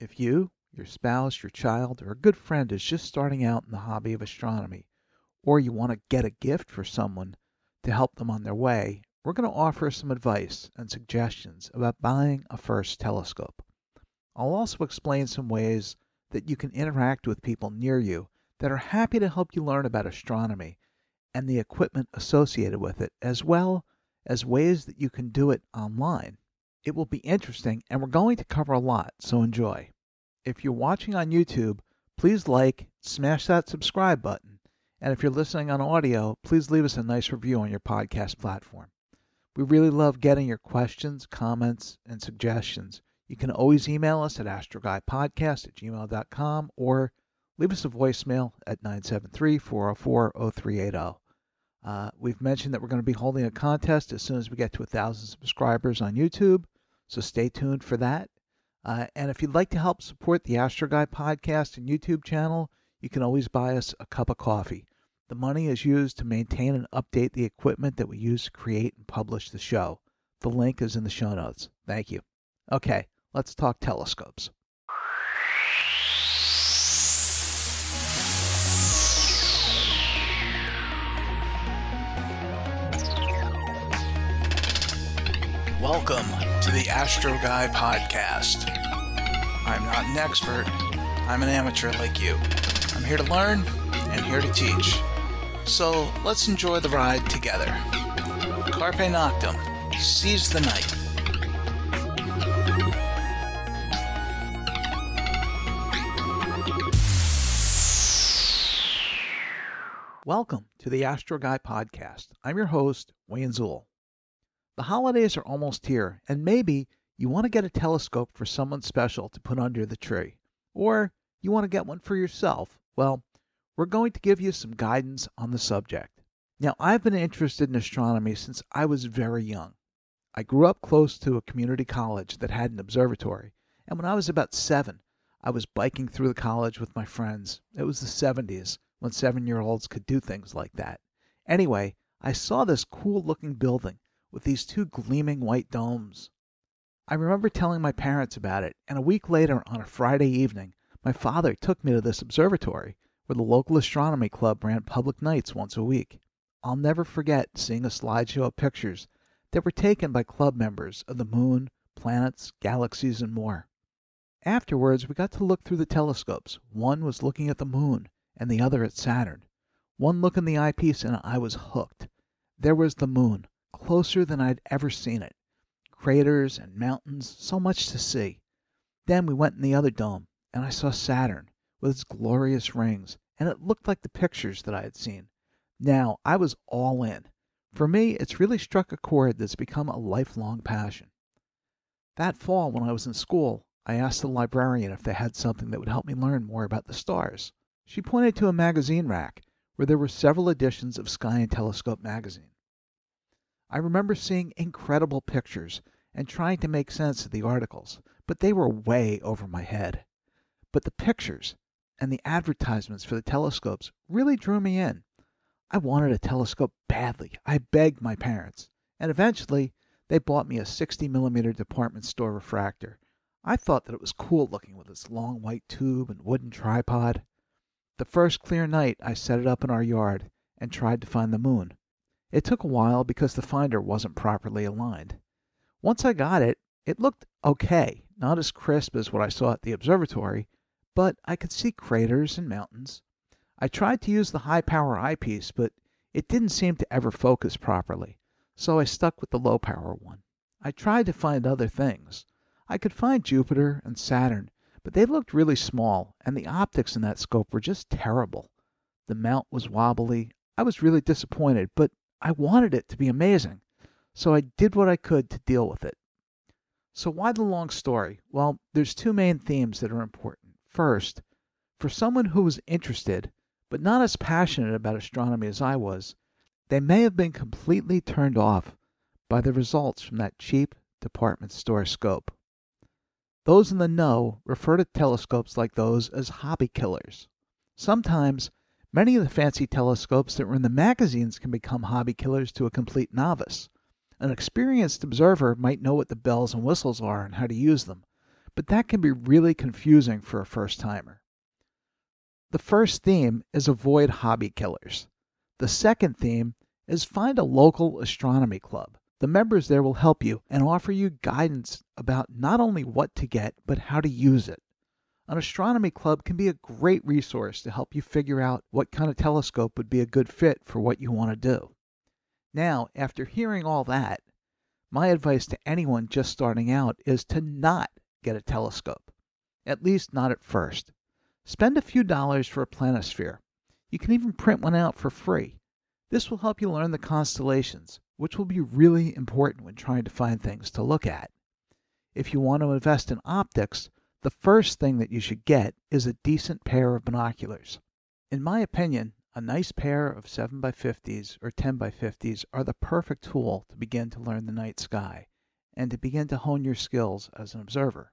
If you, your spouse, your child, or a good friend is just starting out in the hobby of astronomy, or you want to get a gift for someone to help them on their way, we're going to offer some advice and suggestions about buying a first telescope. I'll also explain some ways that you can interact with people near you that are happy to help you learn about astronomy and the equipment associated with it, as well as ways that you can do it online. It will be interesting, and we're going to cover a lot, so enjoy. If you're watching on YouTube, please like, smash that subscribe button, and if you're listening on audio, please leave us a nice review on your podcast platform. We really love getting your questions, comments, and suggestions. You can always email us at astroguypodcast at gmail.com or leave us a voicemail at 973 404 0380. Uh, we've mentioned that we're going to be holding a contest as soon as we get to a thousand subscribers on YouTube, so stay tuned for that. Uh, and if you'd like to help support the Astro Guy podcast and YouTube channel, you can always buy us a cup of coffee. The money is used to maintain and update the equipment that we use to create and publish the show. The link is in the show notes. Thank you. Okay, let's talk telescopes. Welcome to the Astro Guy podcast. I'm not an expert, I'm an amateur like you. I'm here to learn and here to teach. So let's enjoy the ride together. Carpe Noctem, seize the night. Welcome to the Astro Guy podcast. I'm your host, Wayne Zuhl. The holidays are almost here, and maybe you want to get a telescope for someone special to put under the tree, or you want to get one for yourself. Well, we're going to give you some guidance on the subject. Now, I've been interested in astronomy since I was very young. I grew up close to a community college that had an observatory, and when I was about seven, I was biking through the college with my friends. It was the 70s when seven year olds could do things like that. Anyway, I saw this cool looking building with these two gleaming white domes. I remember telling my parents about it, and a week later, on a Friday evening, my father took me to this observatory where the local astronomy club ran public nights once a week. I'll never forget seeing a slideshow of pictures that were taken by club members of the moon, planets, galaxies, and more. Afterwards, we got to look through the telescopes. One was looking at the moon, and the other at Saturn. One look in the eyepiece, and I was hooked. There was the moon, closer than I'd ever seen it. Craters and mountains, so much to see. Then we went in the other dome, and I saw Saturn with its glorious rings, and it looked like the pictures that I had seen. Now, I was all in. For me, it's really struck a chord that's become a lifelong passion. That fall, when I was in school, I asked the librarian if they had something that would help me learn more about the stars. She pointed to a magazine rack where there were several editions of Sky and Telescope magazine. I remember seeing incredible pictures and trying to make sense of the articles, but they were way over my head. But the pictures and the advertisements for the telescopes really drew me in. I wanted a telescope badly. I begged my parents, and eventually they bought me a 60 millimeter department store refractor. I thought that it was cool looking with its long white tube and wooden tripod. The first clear night I set it up in our yard and tried to find the moon. It took a while because the finder wasn't properly aligned. Once I got it, it looked okay, not as crisp as what I saw at the observatory, but I could see craters and mountains. I tried to use the high power eyepiece, but it didn't seem to ever focus properly, so I stuck with the low power one. I tried to find other things. I could find Jupiter and Saturn, but they looked really small, and the optics in that scope were just terrible. The mount was wobbly. I was really disappointed, but I wanted it to be amazing, so I did what I could to deal with it. So, why the long story? Well, there's two main themes that are important. First, for someone who was interested, but not as passionate about astronomy as I was, they may have been completely turned off by the results from that cheap department store scope. Those in the know refer to telescopes like those as hobby killers. Sometimes, many of the fancy telescopes that were in the magazines can become hobby killers to a complete novice. An experienced observer might know what the bells and whistles are and how to use them, but that can be really confusing for a first timer. The first theme is avoid hobby killers. The second theme is find a local astronomy club. The members there will help you and offer you guidance about not only what to get, but how to use it. An astronomy club can be a great resource to help you figure out what kind of telescope would be a good fit for what you want to do. Now, after hearing all that, my advice to anyone just starting out is to not get a telescope, at least not at first. Spend a few dollars for a planisphere. You can even print one out for free. This will help you learn the constellations, which will be really important when trying to find things to look at. If you want to invest in optics, the first thing that you should get is a decent pair of binoculars. In my opinion, a nice pair of 7x50s or 10x50s are the perfect tool to begin to learn the night sky and to begin to hone your skills as an observer.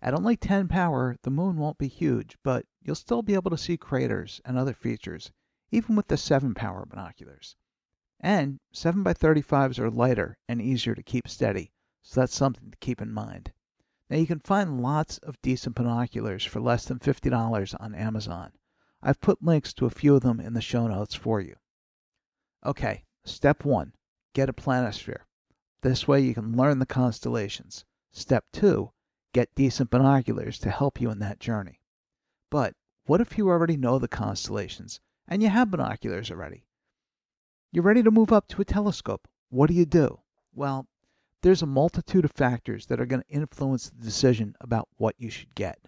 At only 10 power, the moon won't be huge, but you'll still be able to see craters and other features, even with the 7 power binoculars. And 7x35s are lighter and easier to keep steady, so that's something to keep in mind. Now you can find lots of decent binoculars for less than $50 on Amazon. I've put links to a few of them in the show notes for you. Okay, step one get a planisphere. This way you can learn the constellations. Step two get decent binoculars to help you in that journey. But what if you already know the constellations and you have binoculars already? You're ready to move up to a telescope. What do you do? Well, there's a multitude of factors that are going to influence the decision about what you should get.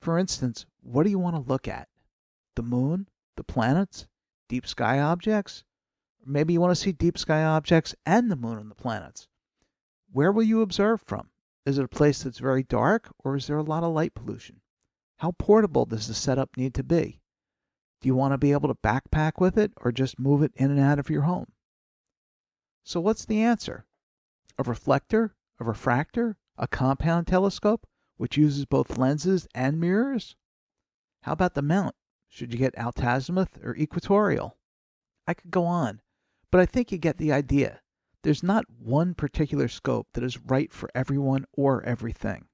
For instance, what do you want to look at? The moon? The planets? Deep sky objects? Maybe you want to see deep sky objects and the moon and the planets. Where will you observe from? Is it a place that's very dark or is there a lot of light pollution? How portable does the setup need to be? Do you want to be able to backpack with it or just move it in and out of your home? So, what's the answer? A reflector? A refractor? A compound telescope? which uses both lenses and mirrors? How about the mount? Should you get altazimuth or equatorial? I could go on, but I think you get the idea. There's not one particular scope that is right for everyone or everything.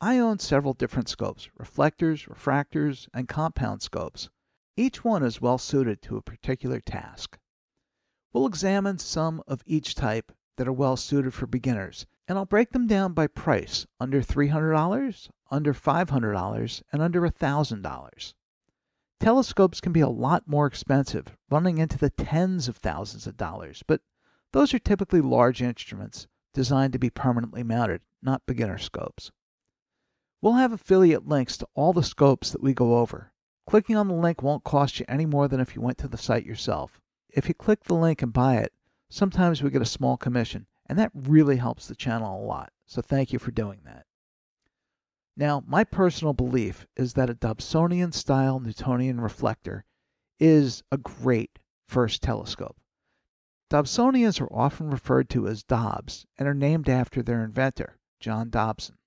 I own several different scopes reflectors, refractors, and compound scopes. Each one is well suited to a particular task. We'll examine some of each type that are well suited for beginners and I'll break them down by price under $300, under $500, and under $1,000. Telescopes can be a lot more expensive, running into the tens of thousands of dollars, but those are typically large instruments designed to be permanently mounted, not beginner scopes. We'll have affiliate links to all the scopes that we go over. Clicking on the link won't cost you any more than if you went to the site yourself. If you click the link and buy it, sometimes we get a small commission, and that really helps the channel a lot. So thank you for doing that. Now, my personal belief is that a Dobsonian style Newtonian reflector is a great first telescope. Dobsonians are often referred to as Dobs and are named after their inventor, John Dobson.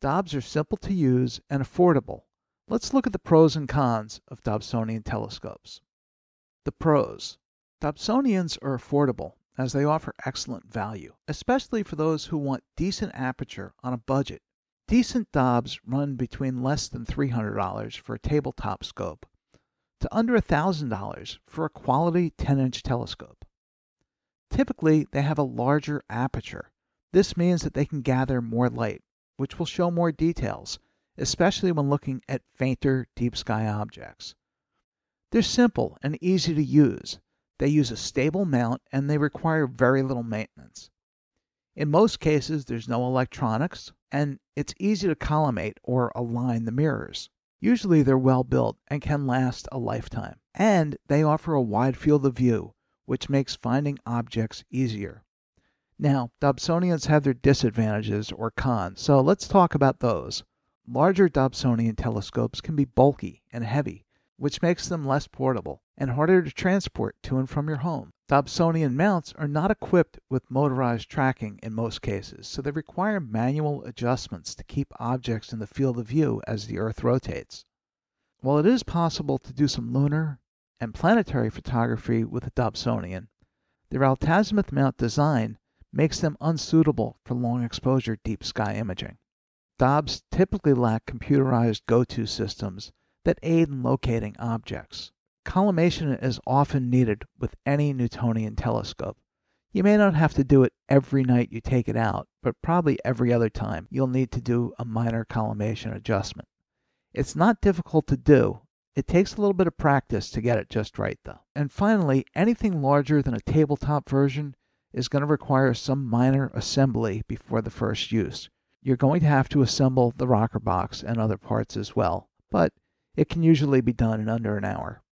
Dobs are simple to use and affordable. Let's look at the pros and cons of Dobsonian telescopes. The pros Dobsonians are affordable as they offer excellent value, especially for those who want decent aperture on a budget. Decent Dobs run between less than $300 for a tabletop scope to under $1,000 for a quality 10 inch telescope. Typically, they have a larger aperture. This means that they can gather more light, which will show more details, especially when looking at fainter deep sky objects. They're simple and easy to use, they use a stable mount and they require very little maintenance. In most cases, there's no electronics, and it's easy to collimate or align the mirrors. Usually, they're well built and can last a lifetime, and they offer a wide field of view, which makes finding objects easier. Now, Dobsonians have their disadvantages or cons, so let's talk about those. Larger Dobsonian telescopes can be bulky and heavy, which makes them less portable and harder to transport to and from your home. Dobsonian mounts are not equipped with motorized tracking in most cases, so they require manual adjustments to keep objects in the field of view as the Earth rotates. While it is possible to do some lunar and planetary photography with a Dobsonian, their altazimuth mount design makes them unsuitable for long exposure deep sky imaging. Dobs typically lack computerized go to systems that aid in locating objects. Collimation is often needed with any Newtonian telescope. You may not have to do it every night you take it out, but probably every other time you'll need to do a minor collimation adjustment. It's not difficult to do. It takes a little bit of practice to get it just right, though. And finally, anything larger than a tabletop version is going to require some minor assembly before the first use. You're going to have to assemble the rocker box and other parts as well, but it can usually be done in under an hour.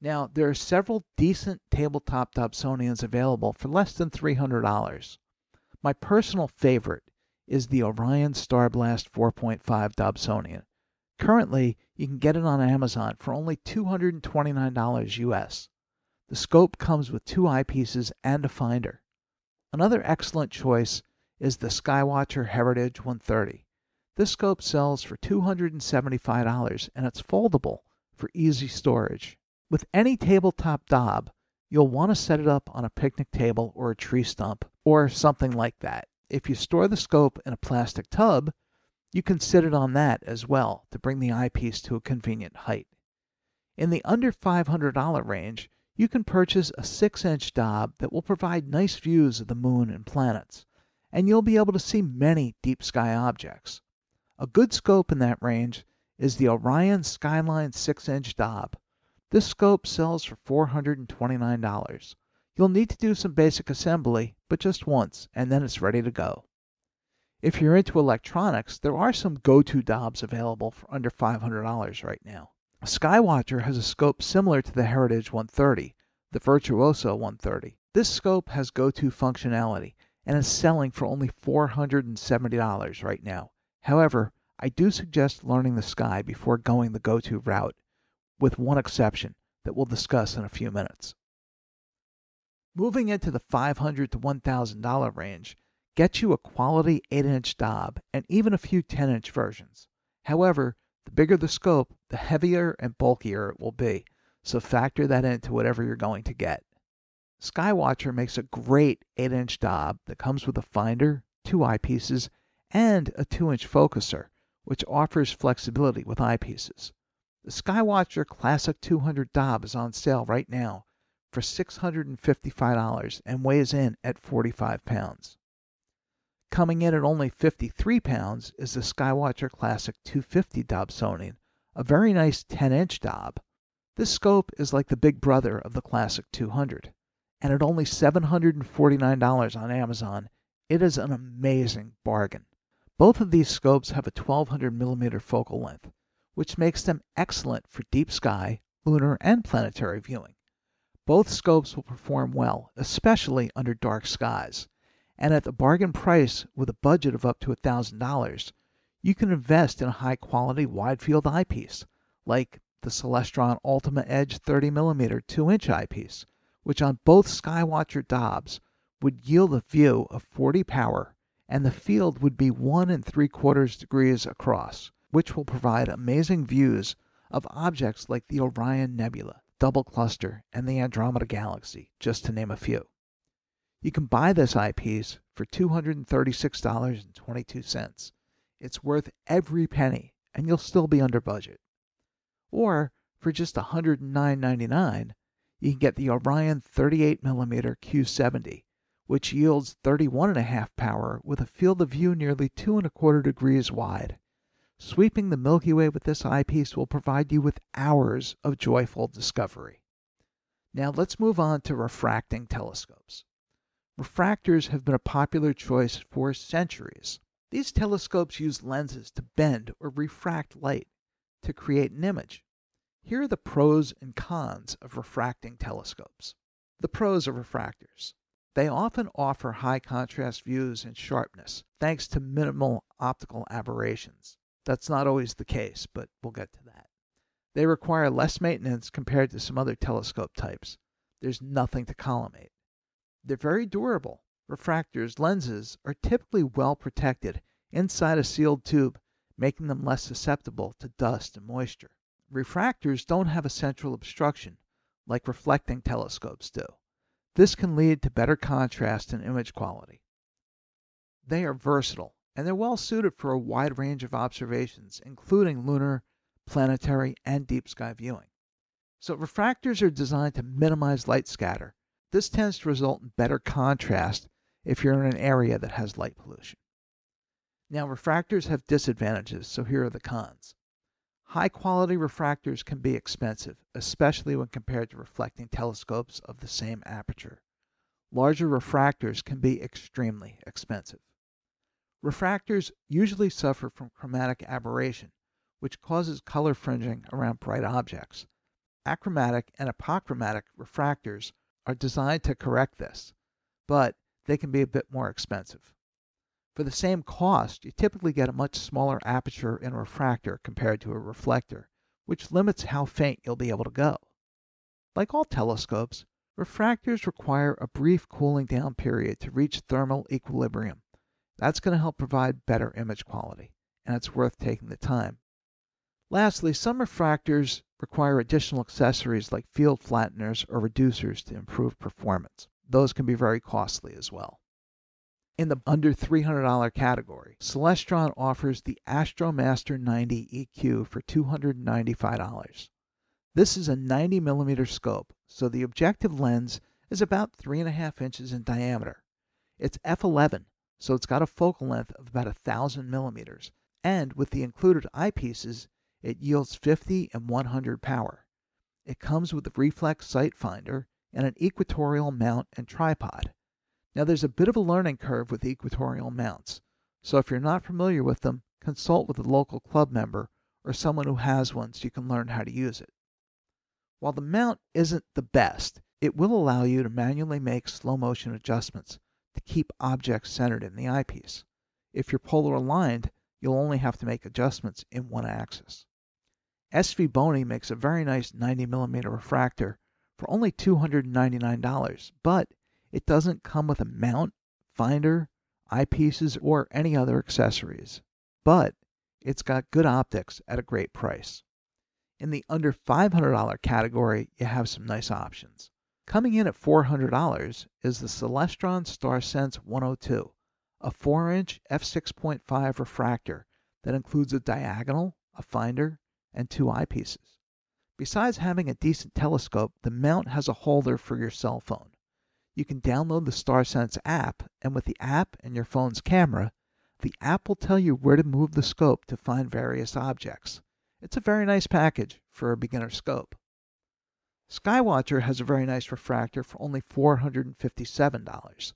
Now, there are several decent tabletop Dobsonians available for less than $300. My personal favorite is the Orion Starblast 4.5 Dobsonian. Currently, you can get it on Amazon for only $229 US. The scope comes with two eyepieces and a finder. Another excellent choice is the Skywatcher Heritage 130. This scope sells for $275 and it's foldable for easy storage. With any tabletop Dob, you'll want to set it up on a picnic table or a tree stump or something like that. If you store the scope in a plastic tub, you can sit it on that as well to bring the eyepiece to a convenient height. In the under $500 range, you can purchase a 6 inch Dob that will provide nice views of the moon and planets, and you'll be able to see many deep sky objects. A good scope in that range is the Orion Skyline 6 inch Dob. This scope sells for $429. You'll need to do some basic assembly, but just once, and then it's ready to go. If you're into electronics, there are some go-to Dobs available for under $500 right now. Skywatcher has a scope similar to the Heritage 130, the Virtuoso 130. This scope has go-to functionality and is selling for only $470 right now. However, I do suggest learning the sky before going the go to route, with one exception that we'll discuss in a few minutes. Moving into the 500 to $1,000 range gets you a quality 8 inch Dob and even a few 10 inch versions. However, the bigger the scope, the heavier and bulkier it will be, so factor that into whatever you're going to get. Skywatcher makes a great 8 inch Dob that comes with a finder, two eyepieces, and a 2 inch focuser, which offers flexibility with eyepieces. The Skywatcher Classic 200 Dob is on sale right now for $655 and weighs in at 45 pounds. Coming in at only 53 pounds is the Skywatcher Classic 250 Dobsonian, a very nice 10 inch Dob. This scope is like the big brother of the Classic 200 and at only $749 on Amazon, it is an amazing bargain. Both of these scopes have a 1200 millimeter focal length, which makes them excellent for deep sky, lunar, and planetary viewing. Both scopes will perform well, especially under dark skies. And at the bargain price with a budget of up to $1,000, you can invest in a high quality wide field eyepiece, like the Celestron Ultima Edge 30mm 2 inch eyepiece, which on both Skywatcher Dobs would yield a view of 40 power and the field would be one and three quarters degrees across, which will provide amazing views of objects like the Orion Nebula, Double Cluster, and the Andromeda Galaxy, just to name a few. You can buy this eyepiece for $236.22. It's worth every penny, and you'll still be under budget. Or for just $109.99, you can get the Orion 38mm Q70, which yields 31.5 power with a field of view nearly two and a quarter degrees wide. Sweeping the Milky Way with this eyepiece will provide you with hours of joyful discovery. Now let's move on to refracting telescopes. Refractors have been a popular choice for centuries. These telescopes use lenses to bend or refract light to create an image. Here are the pros and cons of refracting telescopes. The pros of refractors. They often offer high contrast views and sharpness, thanks to minimal optical aberrations. That's not always the case, but we'll get to that. They require less maintenance compared to some other telescope types. There's nothing to collimate. They're very durable. Refractors' lenses are typically well protected inside a sealed tube, making them less susceptible to dust and moisture. Refractors don't have a central obstruction like reflecting telescopes do. This can lead to better contrast and image quality. They are versatile and they're well suited for a wide range of observations, including lunar, planetary, and deep sky viewing. So, refractors are designed to minimize light scatter. This tends to result in better contrast if you're in an area that has light pollution. Now, refractors have disadvantages, so here are the cons. High quality refractors can be expensive, especially when compared to reflecting telescopes of the same aperture. Larger refractors can be extremely expensive. Refractors usually suffer from chromatic aberration, which causes color fringing around bright objects. Achromatic and apochromatic refractors are designed to correct this, but they can be a bit more expensive. For the same cost, you typically get a much smaller aperture in a refractor compared to a reflector, which limits how faint you'll be able to go. Like all telescopes, refractors require a brief cooling down period to reach thermal equilibrium. That's going to help provide better image quality, and it's worth taking the time. Lastly, some refractors require additional accessories like field flatteners or reducers to improve performance. Those can be very costly as well. In the under $300 category, Celestron offers the Astromaster 90 EQ for $295. This is a 90 millimeter scope, so the objective lens is about 3.5 inches in diameter. It's f11, so it's got a focal length of about 1,000 millimeters, and with the included eyepieces, it yields 50 and 100 power. It comes with a reflex sight finder and an equatorial mount and tripod. Now, there's a bit of a learning curve with equatorial mounts, so if you're not familiar with them, consult with a local club member or someone who has one so you can learn how to use it. While the mount isn't the best, it will allow you to manually make slow motion adjustments to keep objects centered in the eyepiece. If you're polar aligned, you'll only have to make adjustments in one axis. SVBony makes a very nice 90mm refractor for only $299, but it doesn't come with a mount, finder, eyepieces, or any other accessories. But it's got good optics at a great price. In the under $500 category, you have some nice options. Coming in at $400 is the Celestron StarSense 102, a 4 inch f6.5 refractor that includes a diagonal, a finder, and two eyepieces. Besides having a decent telescope, the mount has a holder for your cell phone you can download the StarSense app, and with the app and your phone's camera, the app will tell you where to move the scope to find various objects. It's a very nice package for a beginner scope. Skywatcher has a very nice refractor for only $457.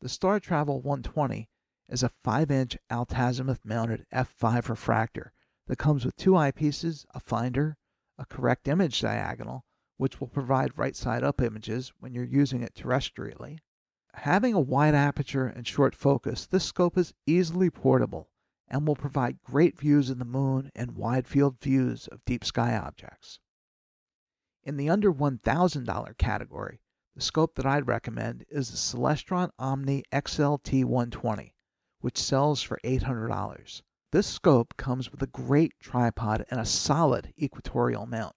The Star Travel 120 is a 5 inch altazimuth mounted f5 refractor that comes with two eyepieces, a finder, a correct image diagonal, which will provide right side up images when you're using it terrestrially. Having a wide aperture and short focus, this scope is easily portable and will provide great views of the moon and wide field views of deep sky objects. In the under $1,000 category, the scope that I'd recommend is the Celestron Omni XLT 120, which sells for $800. This scope comes with a great tripod and a solid equatorial mount.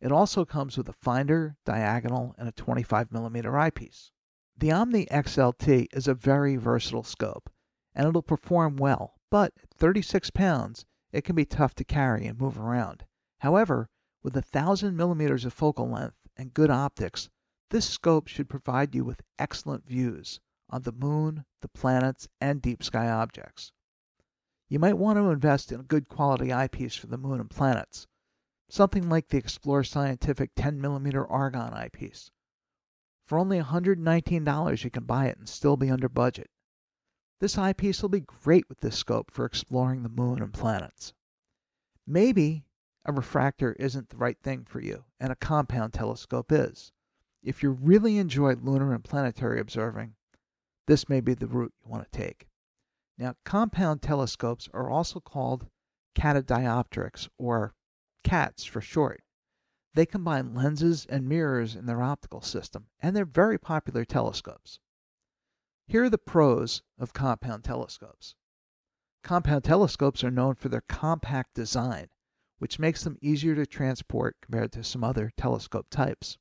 It also comes with a finder, diagonal, and a 25 millimeter eyepiece. The Omni XLT is a very versatile scope, and it'll perform well, but at 36 pounds, it can be tough to carry and move around. However, with a 1000 millimeters of focal length and good optics, this scope should provide you with excellent views on the moon, the planets, and deep sky objects. You might want to invest in a good quality eyepiece for the moon and planets, something like the Explore Scientific 10mm argon eyepiece. For only $119 you can buy it and still be under budget. This eyepiece will be great with this scope for exploring the moon and planets. Maybe a refractor isn't the right thing for you, and a compound telescope is. If you really enjoy lunar and planetary observing, this may be the route you want to take. Now, compound telescopes are also called catadioptrics or CATS for short. They combine lenses and mirrors in their optical system, and they're very popular telescopes. Here are the pros of compound telescopes. Compound telescopes are known for their compact design, which makes them easier to transport compared to some other telescope types.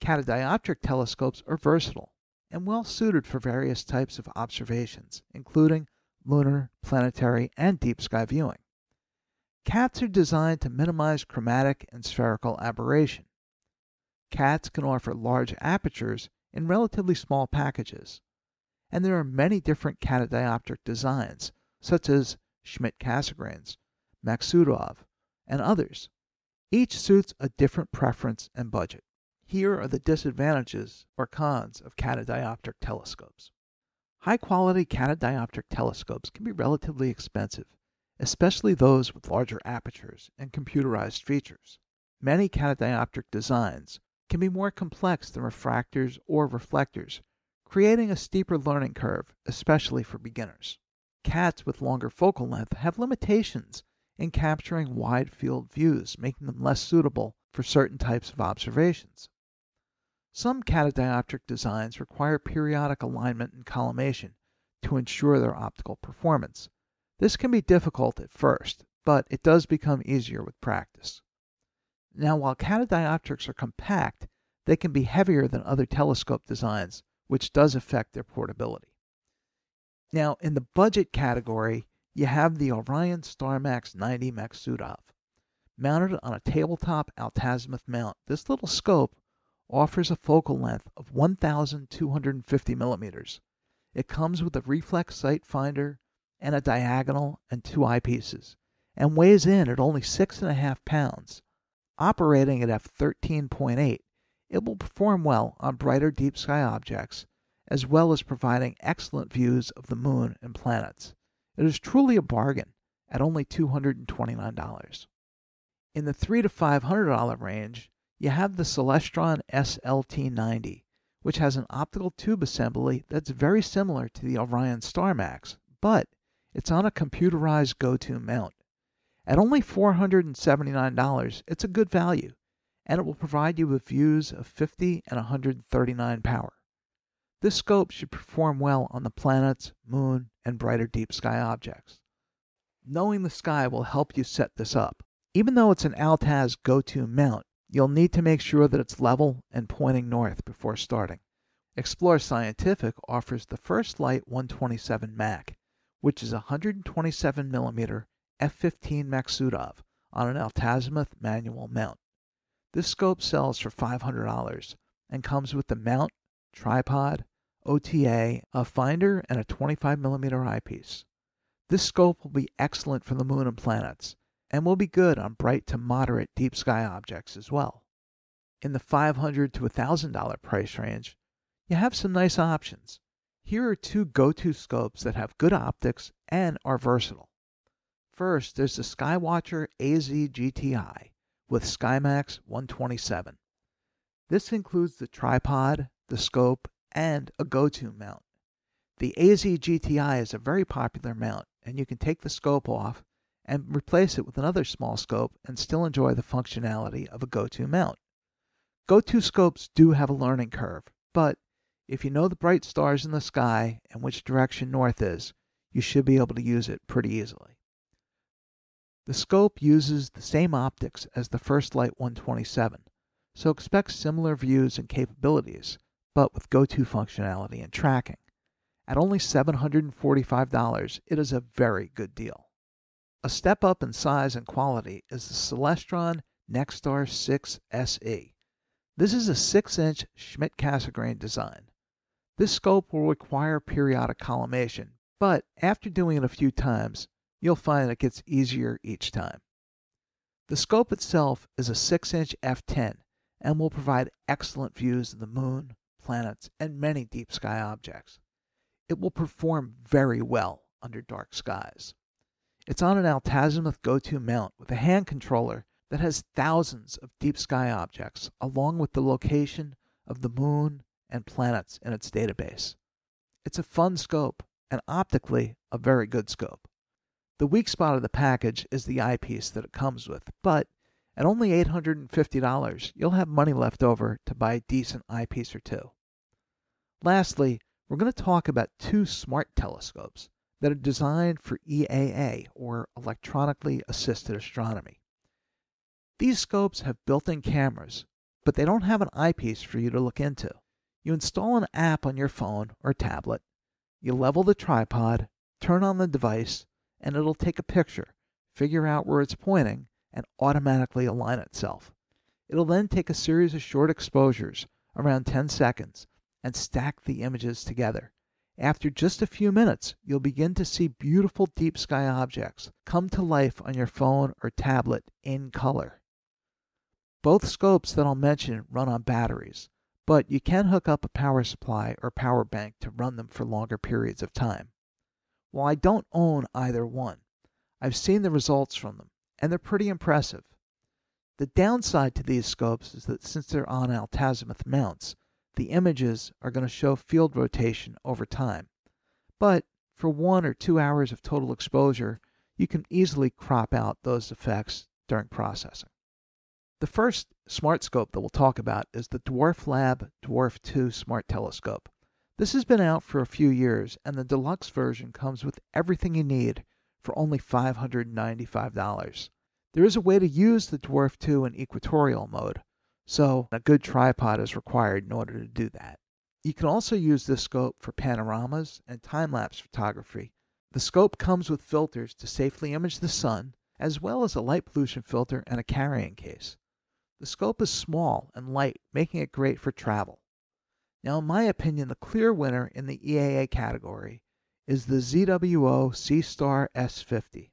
Catadioptric telescopes are versatile and well suited for various types of observations, including lunar, planetary, and deep sky viewing. Cats are designed to minimize chromatic and spherical aberration. Cats can offer large apertures in relatively small packages, and there are many different catadioptric designs, such as Schmidt-Cassegrains, Maksutov, and others. Each suits a different preference and budget. Here are the disadvantages or cons of catadioptric telescopes. High quality catadioptric telescopes can be relatively expensive, especially those with larger apertures and computerized features. Many catadioptric designs can be more complex than refractors or reflectors, creating a steeper learning curve, especially for beginners. Cats with longer focal length have limitations in capturing wide field views, making them less suitable for certain types of observations. Some catadioptric designs require periodic alignment and collimation to ensure their optical performance. This can be difficult at first, but it does become easier with practice. Now, while catadioptrics are compact, they can be heavier than other telescope designs, which does affect their portability. Now, in the budget category, you have the Orion StarMax 90 Maksutov. Mounted on a tabletop altazimuth mount, this little scope offers a focal length of 1,250 millimeters. It comes with a reflex sight finder and a diagonal and two eyepieces, and weighs in at only six and a half pounds. Operating at f13.8, it will perform well on brighter deep sky objects, as well as providing excellent views of the moon and planets. It is truly a bargain at only $229. In the 3 to $500 range, you have the Celestron SLT90, which has an optical tube assembly that's very similar to the Orion StarMax, but it's on a computerized go-to mount. At only $479, it's a good value, and it will provide you with views of 50 and 139 power. This scope should perform well on the planets, moon, and brighter deep sky objects. Knowing the sky will help you set this up. Even though it's an Altaz go-to mount, You'll need to make sure that it's level and pointing north before starting. Explore Scientific offers the First Light 127 Mak, which is a 127 mm f15 Maksutov on an altazimuth manual mount. This scope sells for $500 and comes with the mount, tripod, OTA, a finder, and a 25 mm eyepiece. This scope will be excellent for the moon and planets, and will be good on bright to moderate deep sky objects as well. In the 500 to $1,000 price range, you have some nice options. Here are two go-to scopes that have good optics and are versatile. First, there's the Skywatcher AZ GTI with SkyMax 127. This includes the tripod, the scope, and a go-to mount. The AZ GTI is a very popular mount, and you can take the scope off and replace it with another small scope and still enjoy the functionality of a go-to mount. Go-to scopes do have a learning curve, but if you know the bright stars in the sky and which direction north is, you should be able to use it pretty easily. The scope uses the same optics as the First Light 127, so expect similar views and capabilities, but with go-to functionality and tracking. At only $745, it is a very good deal. A step up in size and quality is the Celestron Nexstar 6 SE. This is a 6 inch Schmidt Cassegrain design. This scope will require periodic collimation, but after doing it a few times, you'll find it gets easier each time. The scope itself is a 6 inch f10 and will provide excellent views of the moon, planets, and many deep sky objects. It will perform very well under dark skies. It's on an altazimuth go-to mount with a hand controller that has thousands of deep sky objects, along with the location of the moon and planets in its database. It's a fun scope and optically a very good scope. The weak spot of the package is the eyepiece that it comes with, but at only $850, you'll have money left over to buy a decent eyepiece or two. Lastly, we're going to talk about two smart telescopes that are designed for EAA, or electronically assisted astronomy. These scopes have built in cameras, but they don't have an eyepiece for you to look into. You install an app on your phone or tablet, you level the tripod, turn on the device, and it'll take a picture, figure out where it's pointing, and automatically align itself. It'll then take a series of short exposures, around 10 seconds, and stack the images together. After just a few minutes, you'll begin to see beautiful deep sky objects come to life on your phone or tablet in color. Both scopes that I'll mention run on batteries, but you can hook up a power supply or power bank to run them for longer periods of time. While I don't own either one, I've seen the results from them, and they're pretty impressive. The downside to these scopes is that since they're on altazimuth mounts, the images are going to show field rotation over time. But for one or two hours of total exposure, you can easily crop out those effects during processing. The first smart scope that we'll talk about is the Dwarf Lab Dwarf 2 Smart Telescope. This has been out for a few years, and the deluxe version comes with everything you need for only $595. There is a way to use the Dwarf 2 in equatorial mode, so a good tripod is required in order to do that. You can also use this scope for panoramas and time lapse photography. The scope comes with filters to safely image the sun, as well as a light pollution filter and a carrying case. The scope is small and light, making it great for travel. Now, in my opinion, the clear winner in the EAA category is the ZWO Seestar S50.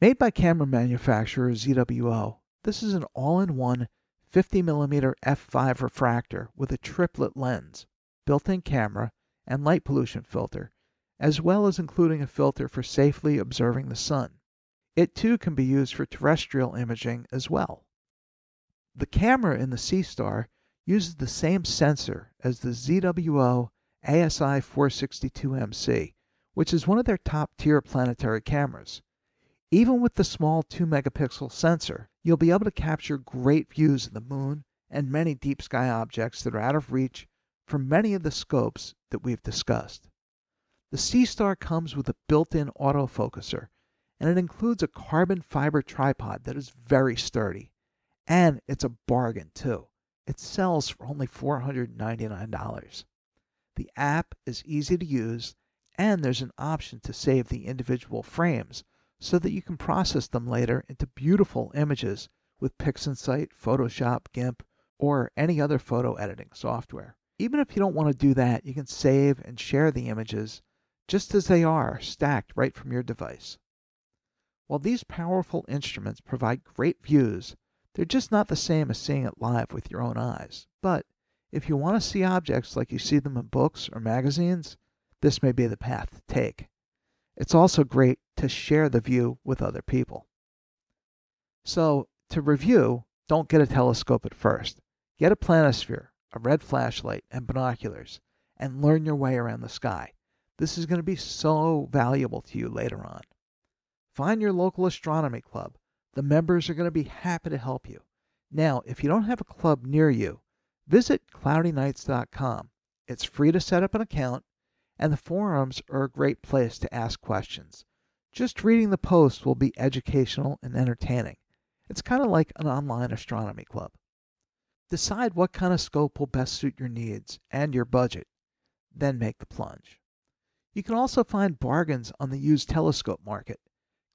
Made by camera manufacturer ZWO, this is an all-in-one 50mm f5 refractor with a triplet lens, built-in camera, and light pollution filter, as well as including a filter for safely observing the sun. It too can be used for terrestrial imaging as well. The camera in the Seestar uses the same sensor as the ZWO ASI 462MC, which is one of their top tier planetary cameras. Even with the small 2 megapixel sensor, you'll be able to capture great views of the moon and many deep sky objects that are out of reach from many of the scopes that we've discussed. The Seestar comes with a built-in autofocuser, and it includes a carbon fiber tripod that is very sturdy. And it's a bargain, too. It sells for only $499. The app is easy to use, and there's an option to save the individual frames so that you can process them later into beautiful images with PixInsight, Photoshop, GIMP, or any other photo editing software. Even if you don't want to do that, you can save and share the images just as they are, stacked right from your device. While these powerful instruments provide great views, they're just not the same as seeing it live with your own eyes. But if you want to see objects like you see them in books or magazines, this may be the path to take. It's also great to share the view with other people. So, to review, don't get a telescope at first. Get a planisphere, a red flashlight, and binoculars, and learn your way around the sky. This is going to be so valuable to you later on. Find your local astronomy club the members are going to be happy to help you. Now, if you don't have a club near you, visit cloudynights.com. It's free to set up an account, and the forums are a great place to ask questions. Just reading the posts will be educational and entertaining. It's kind of like an online astronomy club. Decide what kind of scope will best suit your needs and your budget, then make the plunge. You can also find bargains on the used telescope market.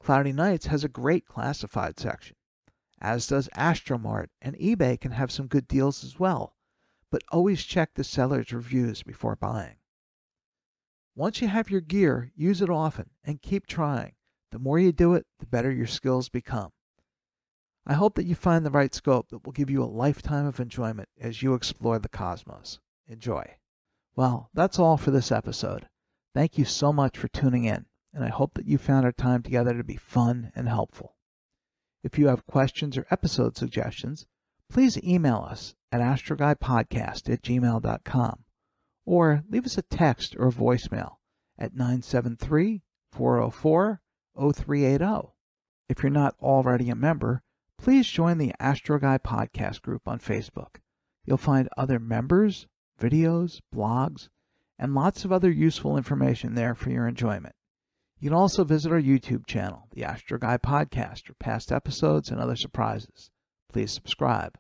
Cloudy Nights has a great classified section, as does Astromart, and eBay can have some good deals as well, but always check the seller's reviews before buying. Once you have your gear, use it often and keep trying. The more you do it, the better your skills become. I hope that you find the right scope that will give you a lifetime of enjoyment as you explore the cosmos. Enjoy. Well, that's all for this episode. Thank you so much for tuning in and I hope that you found our time together to be fun and helpful. If you have questions or episode suggestions, please email us at astroguypodcast at gmail.com or leave us a text or voicemail at 973 404 0380. If you're not already a member, please join the Astro Guy podcast group on Facebook. You'll find other members, videos, blogs, and lots of other useful information there for your enjoyment. You can also visit our YouTube channel, the Astro Guy Podcast, for past episodes and other surprises. Please subscribe.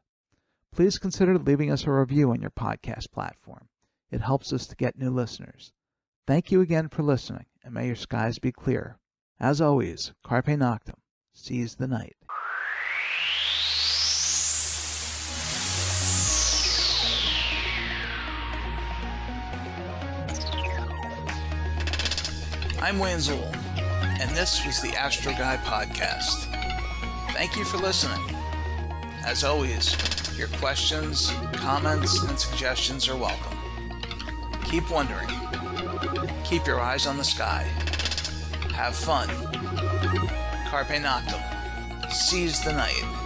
please consider leaving us a review on your podcast platform. It helps us to get new listeners. Thank you again for listening, and may your skies be clear. As always, Carpe Noctem, seize the night. I'm Wayne Zuhl, and this was the Astro Guy Podcast. Thank you for listening. As always, your questions, comments, and suggestions are welcome. Keep wondering. Keep your eyes on the sky. Have fun. Carpe Noctem. Seize the night.